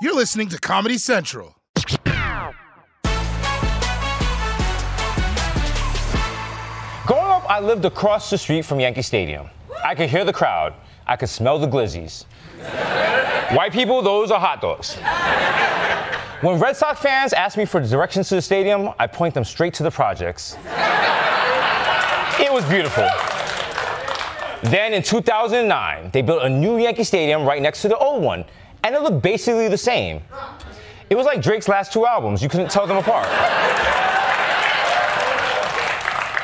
You're listening to Comedy Central. Growing up, I lived across the street from Yankee Stadium. I could hear the crowd. I could smell the glizzies. White people, those are hot dogs. When Red Sox fans ask me for directions to the stadium, I point them straight to the projects. It was beautiful. Then in 2009, they built a new Yankee Stadium right next to the old one, and it looked basically the same. It was like Drake's last two albums. You couldn't tell them apart.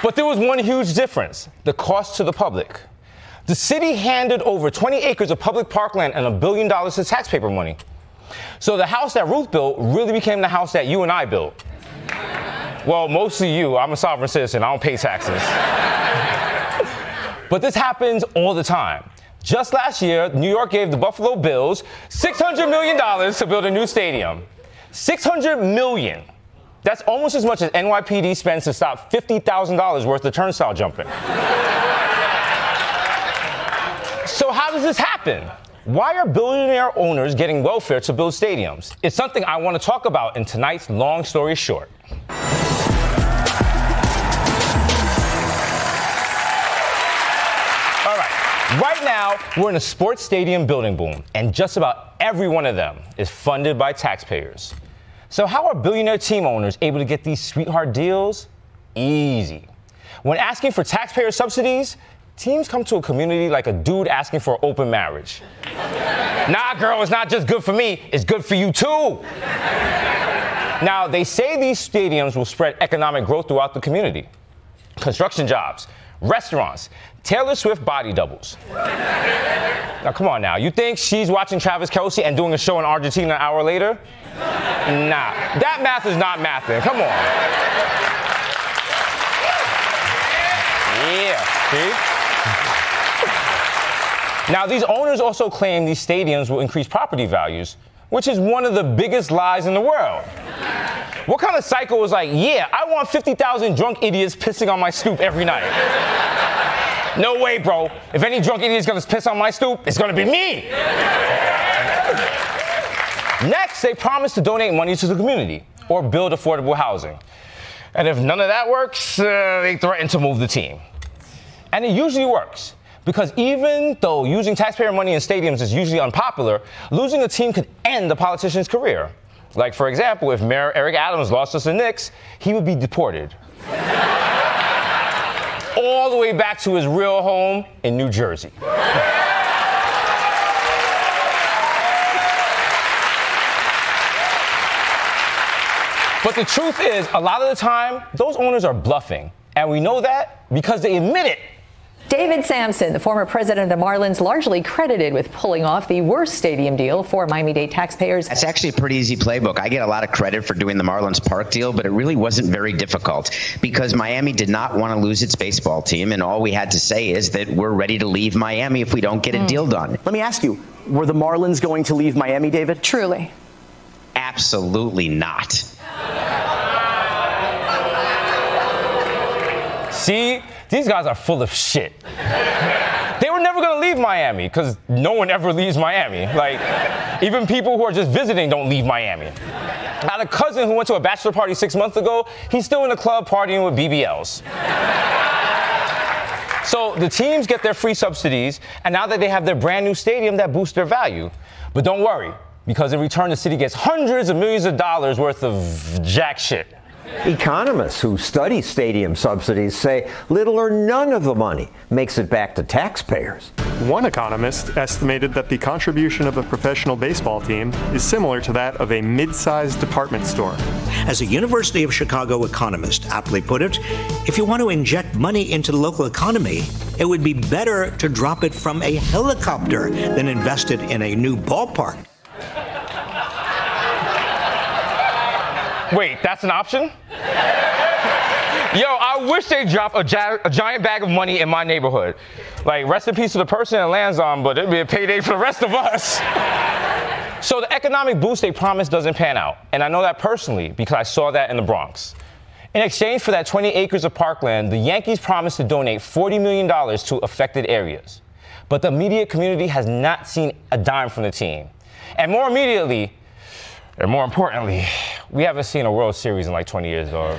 But there was one huge difference the cost to the public. The city handed over 20 acres of public parkland and a billion dollars in taxpayer money. So the house that Ruth built really became the house that you and I built. Well, mostly you. I'm a sovereign citizen, I don't pay taxes. but this happens all the time. Just last year, New York gave the Buffalo Bills $600 million to build a new stadium. 600 million. That's almost as much as NYPD spends to stop $50,000 worth of turnstile jumping. so, how does this happen? Why are billionaire owners getting welfare to build stadiums? It's something I want to talk about in tonight's Long Story Short. Now, we're in a sports stadium building boom, and just about every one of them is funded by taxpayers. So, how are billionaire team owners able to get these sweetheart deals? Easy. When asking for taxpayer subsidies, teams come to a community like a dude asking for an open marriage. nah, girl, it's not just good for me, it's good for you too. now, they say these stadiums will spread economic growth throughout the community construction jobs, restaurants, Taylor Swift body doubles. now, come on now. You think she's watching Travis Kelce and doing a show in Argentina an hour later? Nah. That math is not mathing. Come on. Yeah. See? Now, these owners also claim these stadiums will increase property values, which is one of the biggest lies in the world. What kind of cycle was like, yeah, I want 50,000 drunk idiots pissing on my stoop every night? No way, bro. If any drunk idiot is gonna piss on my stoop, it's gonna be me. Next, they promise to donate money to the community or build affordable housing. And if none of that works, uh, they threaten to move the team. And it usually works. Because even though using taxpayer money in stadiums is usually unpopular, losing a team could end the politician's career. Like, for example, if Mayor Eric Adams lost us the Knicks, he would be deported. All the way back to his real home in New Jersey. But the truth is, a lot of the time, those owners are bluffing. And we know that because they admit it. David Samson, the former president of the Marlins, largely credited with pulling off the worst stadium deal for Miami Dade taxpayers. It's actually a pretty easy playbook. I get a lot of credit for doing the Marlins Park deal, but it really wasn't very difficult because Miami did not want to lose its baseball team, and all we had to say is that we're ready to leave Miami if we don't get a deal mm. done. Let me ask you, were the Marlins going to leave Miami, David? Truly. Absolutely not. See, these guys are full of shit. They were never gonna leave Miami because no one ever leaves Miami. Like, even people who are just visiting don't leave Miami. I had a cousin who went to a bachelor party six months ago. He's still in the club partying with BBLs. So the teams get their free subsidies, and now that they have their brand new stadium, that boosts their value. But don't worry, because in return, the city gets hundreds of millions of dollars worth of jack shit. Economists who study stadium subsidies say little or none of the money makes it back to taxpayers. One economist estimated that the contribution of a professional baseball team is similar to that of a mid sized department store. As a University of Chicago economist aptly put it, if you want to inject money into the local economy, it would be better to drop it from a helicopter than invest it in a new ballpark. Wait, that's an option? Yo, I wish they drop a, a, giant bag of money in my neighborhood. Like, rest in peace to the person it lands on, but it'd be a payday for the rest of us. so the economic boost they promised doesn't pan out. And I know that personally because I saw that in the Bronx. In exchange for that 20 acres of parkland, the Yankees promised to donate $40 million to affected areas. But the media community has not seen a dime from the team. And more immediately, and more importantly, we haven't seen a World Series in like 20 years, dog.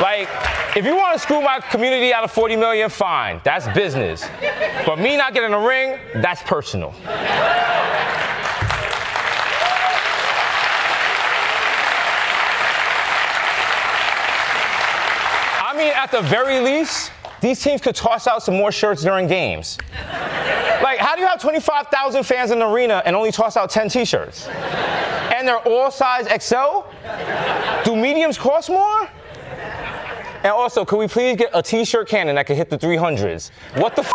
like, if you want to screw my community out of 40 million, fine. That's business. But me not getting a ring, that's personal. I mean, at the very least, these teams could toss out some more shirts during games. Like, how do you have 25,000 fans in the arena and only toss out 10 t-shirts? And they're all size XL? Do mediums cost more? And also, could we please get a t-shirt cannon that can hit the 300s? What the f-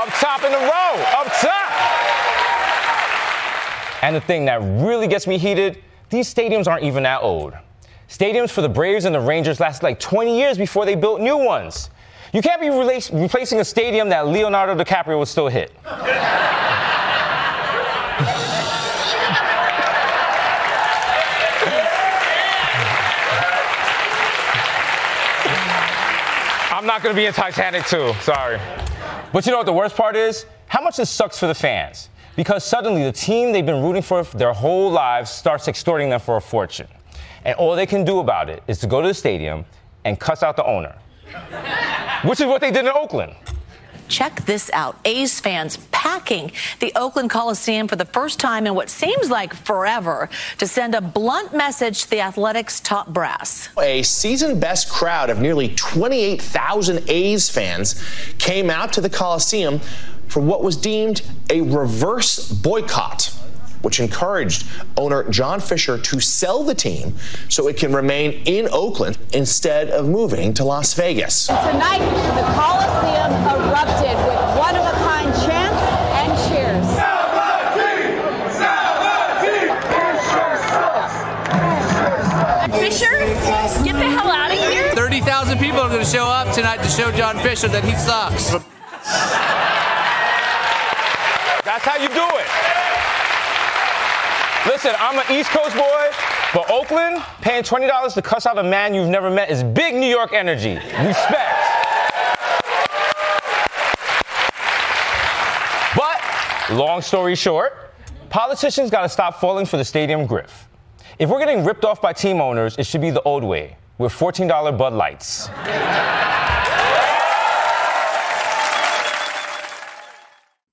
Up top in the row, up top! And the thing that really gets me heated, these stadiums aren't even that old. Stadiums for the Braves and the Rangers lasted like 20 years before they built new ones. You can't be replacing a stadium that Leonardo DiCaprio would still hit. I'm not to be in Titanic 2. Sorry. But you know what the worst part is? How much this sucks for the fans. Because suddenly the team they've been rooting for their whole lives starts extorting them for a fortune. And all they can do about it is to go to the stadium and cuss out the owner which is what they did in Oakland. Check this out. A's fans packing the Oakland Coliseum for the first time in what seems like forever to send a blunt message to the Athletics top brass. A season best crowd of nearly 28,000 A's fans came out to the Coliseum for what was deemed a reverse boycott which encouraged owner John Fisher to sell the team so it can remain in Oakland instead of moving to Las Vegas. Tonight, the Coliseum erupted with one of a kind chants and cheers. Fisher, get the hell out of here. 30,000 people are going to show up tonight to show John Fisher that he sucks. That's how you do it. Listen, I'm an East Coast boy, but Oakland, paying $20 to cuss out a man you've never met is big New York energy. Respect. But, long story short, politicians got to stop falling for the stadium grift. If we're getting ripped off by team owners, it should be the old way, with $14 Bud Lights.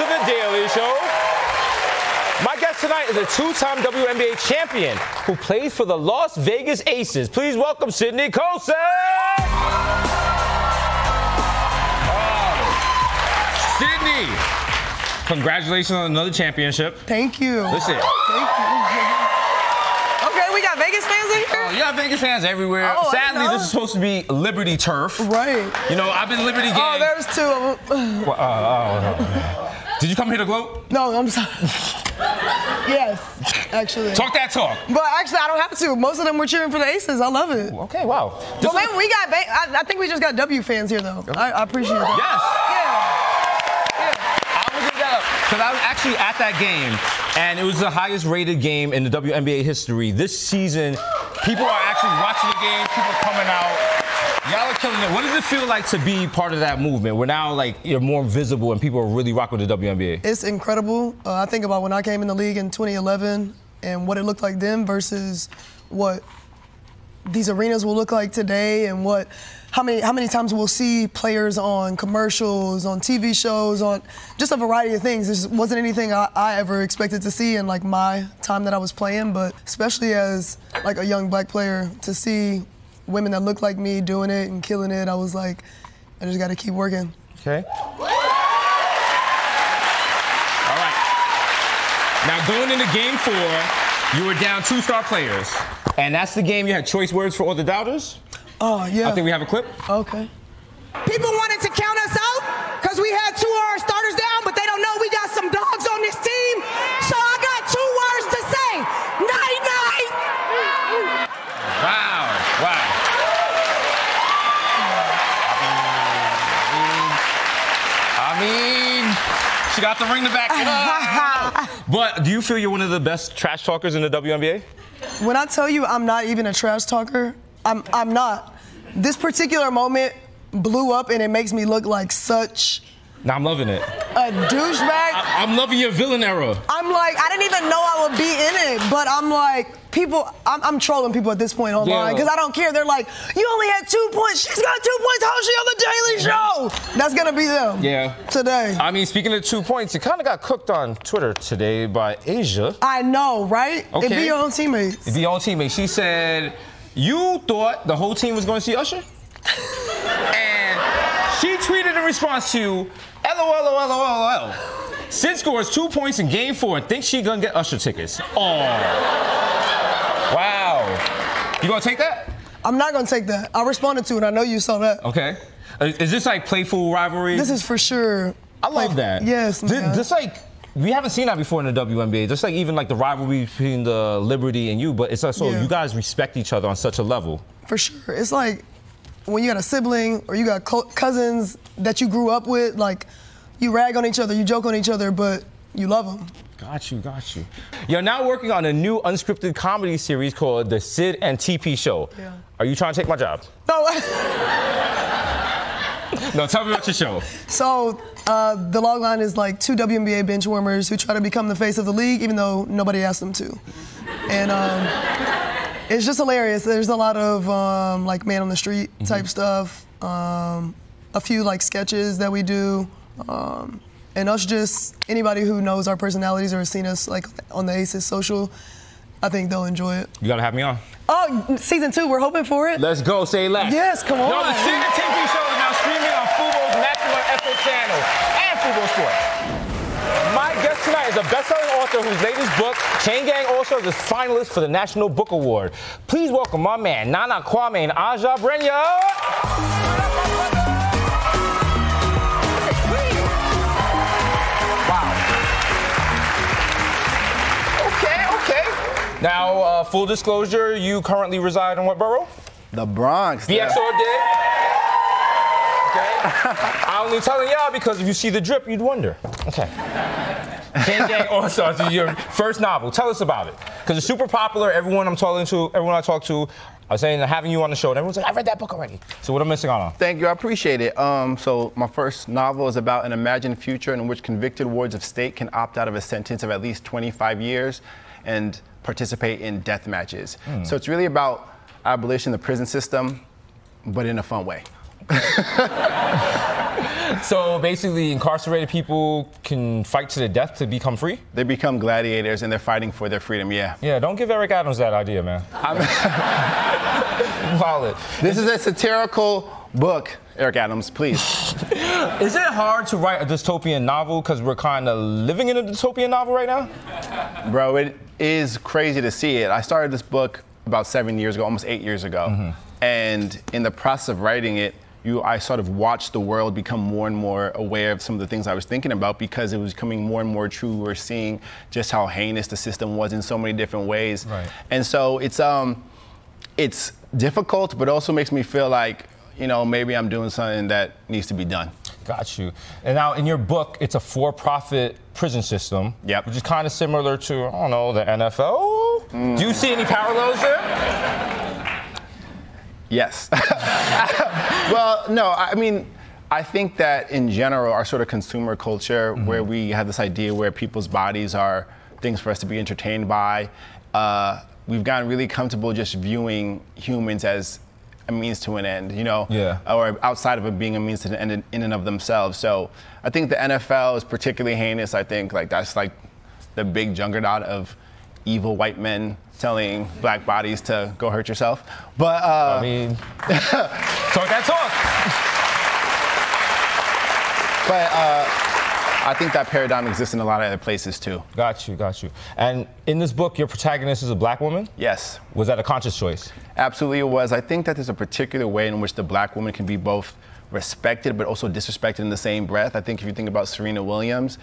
To the Daily Show. My guest tonight is a two-time WNBA champion who plays for the Las Vegas Aces. Please welcome Sydney Colson. Sydney, congratulations on another championship. Thank you. Listen. Thank you. Okay, we got Vegas fans in here. Oh, you got Vegas fans everywhere. Oh, Sadly, this is supposed to be Liberty turf. Right. You know, I've been Liberty gang. Oh, there's two of them. Well, uh, oh, no. Did you come here to gloat? No, I'm sorry. yes, actually. Talk that talk. But actually, I don't have to. Most of them were cheering for the Aces. I love it. Okay, wow. But maybe we got. Ba- I, I think we just got W fans here, though. I, I appreciate that. Yes! Yeah. I was that up because I was actually at that game, and it was the highest rated game in the WNBA history. This season, people are actually watching the game. People are coming out. Y'all are killing it. What does it feel like to be part of that movement? We're now like you're more visible, and people are really rocking the WNBA. It's incredible. Uh, I think about when I came in the league in 2011 and what it looked like then versus what these arenas will look like today and what how many how many times we'll see players on commercials, on TV shows, on just a variety of things. This wasn't anything I, I ever expected to see in like my time that I was playing, but especially as like a young black player to see women that look like me doing it and killing it, I was like, I just got to keep working. Okay. All right. Now going into game four, you were down two star players, and that's the game you had choice words for all the doubters. Oh yeah. I think we have a clip. Okay. People wanted to count us out because we had two of our starters mean, she got the ring to back it up. but do you feel you're one of the best trash talkers in the WNBA? When I tell you I'm not even a trash talker, I'm I'm not. This particular moment blew up and it makes me look like such Now I'm loving it. a douchebag. I, am loving your villain era. I'm like, I didn't even know I would be in it, but I'm like, people, I'm, I'm trolling people at this point online Yeah. because I don't care. They're like, you only had two points. She's got two points. How's she on the Daily Show? That's gonna be them Yeah. today. I mean, speaking of two points, it kind of got cooked on Twitter today by A'ja. I know, right? It be your own teammates. your own teammate. She said, You thought the whole team was going to see Usher? and she tweeted response to LOL, LOL, LOL. Sid scores two points in game four and thinks she gonna get Usher tickets. Oh. Wow. You gonna take that? I'm not gonna take that. I responded to it. And I know you saw that. Okay. Uh, Is this like playful rivalry? This is for sure. I love that. Yes, man. Just like we haven't seen that before in the WNBA. Just like even like the rivalry between the Liberty and you, but it's like so Yeah. you guys respect each other on such a level. For sure. It's like when you got a sibling or you got co- cousins that you grew up with, like you rag on each other, you joke on each other, but you love them. Got you, got you. You're now working on a new unscripted comedy series called The Sid and TP Show. Yeah. Are you trying to take my job? No. No, tell me about your show. so uh, the log line is like two WNBA bench warmers who try to become the face of the league, even though nobody asked them to. And um, it's just hilarious. There's a lot of um, like man on the street type stuff. Um, a few like sketches that we do. Um, and us just anybody who knows our personalities or has seen us like on the Aces social, I think they'll enjoy it. You gotta have me on. Oh, season two, we're hoping for it. Let's go, say less. Yes, come on. Yo, the Sid and TP Show is now streaming on Fubo's Maximum Effort channel and Fubo Sports. My guest tonight is a best-selling author whose latest book, Chain Gang All Stars, is finalist for the National Book Award. Please welcome my man, Nana Kwame and Adjei-Brenyah. Okay, okay. Now, uh, full disclosure, you currently reside in what borough? The Bronx. BX all day? I only telling y'all because if you see the drip, you'd wonder. Okay. Gang Gang All Stars is your first novel. Tell us about it. Because it's super popular. Everyone I'm talking to, everyone I talk to, I was saying having you on the show, and everyone's like, I read that book already. So what am I missing out on? Thank you, I appreciate it. Um, so my first novel is about an imagined future in which convicted wards of state can opt out of a sentence of at least 25 years and participate in death matches. Hmm. So it's really about abolition of the prison system, but in a fun way. So basically, incarcerated people can fight to the death to become free? They become gladiators and they're fighting for their freedom, yeah. Yeah, don't give Eric Adams that idea, man. Wallet. This is a satirical book, Eric Adams, please. Is it hard to write a dystopian novel because we're kind of living in a dystopian novel right now? Bro, it is crazy to see it. I started this book about seven years ago, almost eight years ago. Mm-hmm. And in the process of writing it, you, I sort of watched the world become more and more aware of some of the things I was thinking about because it was becoming more and more true. We were seeing just how heinous the system was in so many different ways. Right. And so it's um, it's difficult, but also makes me feel like you know maybe I'm doing something that needs to be done. Got you. And now in your book, it's a for-profit prison system. Yep. Which is kind of similar to, I don't know, the NFL. Do you see any parallels there? Yes. well, no, I mean, I think that in general, our sort of consumer culture, where we have this idea where people's bodies are things for us to be entertained by, uh, we've gotten really comfortable just viewing humans as a means to an end, you know, Yeah. or outside of it being a means to an end in- in and of themselves. So I think the NFL is particularly heinous. I think like that's like the big juggernaut of evil white men telling black bodies to go hurt yourself. But uh, I mean, talk that talk. But uh, I think that paradigm exists in a lot of other places too. Got you, got you. And in this book, your protagonist is a black woman? Yes. Was that a conscious choice? Absolutely, it was. I think that there's a particular way in which the black woman can be both respected but also disrespected in the same breath. I think if you think about Serena Williams,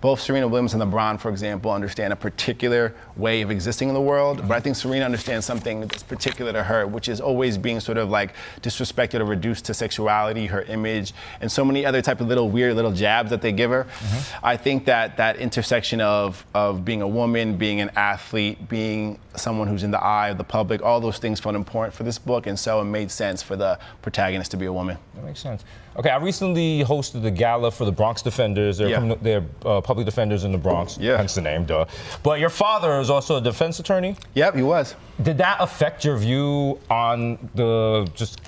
both Serena Williams and LeBron, for example, understand a particular way of existing in the world. But I think Serena understands something that's particular to her, which is always being sort of like disrespected or reduced to sexuality, her image, and so many other type of little weird little jabs that they give her. Mm-hmm. I think that that intersection of of being a woman, being an athlete, being someone who's in the eye of the public, all those things felt important for this book, and so it made sense for the protagonist to be a woman. That makes sense. Okay, I recently hosted the gala for the Bronx Defenders. They're, Yeah. they're uh, public defenders in the Bronx. Yeah. Hence the name, duh. But your father is also a defense attorney? Yep, he was. Did that affect your view on the just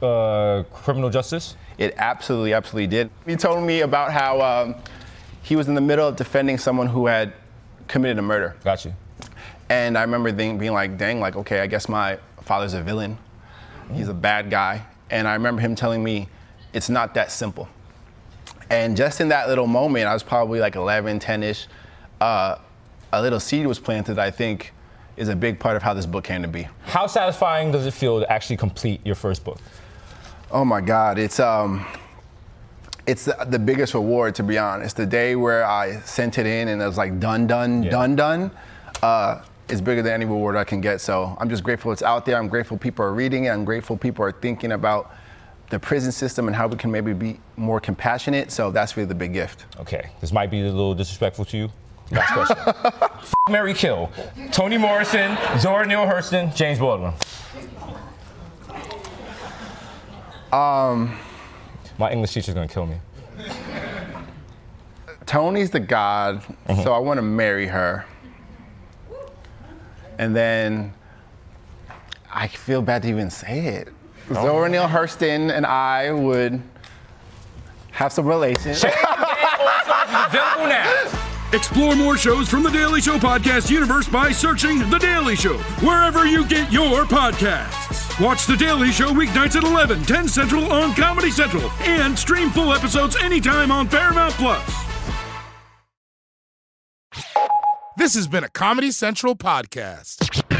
uh, criminal justice? It absolutely, absolutely did. He told me about how um, he was in the middle of defending someone who had committed a murder. Got you. And I remember being like, dang, like, okay, I guess my father's a villain. He's a bad guy. And I remember him telling me, it's not that simple. And just in that little moment, I was probably like 11, 10 ish, uh, a little seed was planted, I think, is a big part of how this book came to be. How satisfying does it feel to actually complete your first book? Oh my God, it's um, it's the, the biggest reward to be honest. The day where I sent it in and it was like done, done, done, done, uh, is bigger than any reward I can get. So I'm just grateful it's out there. I'm grateful people are reading it. I'm grateful people are thinking about the prison system and how we can maybe be more compassionate. So that's really the big gift. Okay, this might be a little disrespectful to you. Last question. F- Mary Kill. Toni Morrison, Zora Neale Hurston, James Baldwin. Um, My English teacher's gonna kill me. Toni's the god, so I want to marry her. And then I feel bad to even say it. Zora Neale Hurston and I would have some relations. Explore more shows from the Daily Show podcast universe by searching The Daily Show wherever you get your podcasts. Watch The Daily Show weeknights at 11, 10 Central on Comedy Central, and stream full episodes anytime on Paramount Plus. This has been a Comedy Central podcast.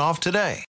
off today.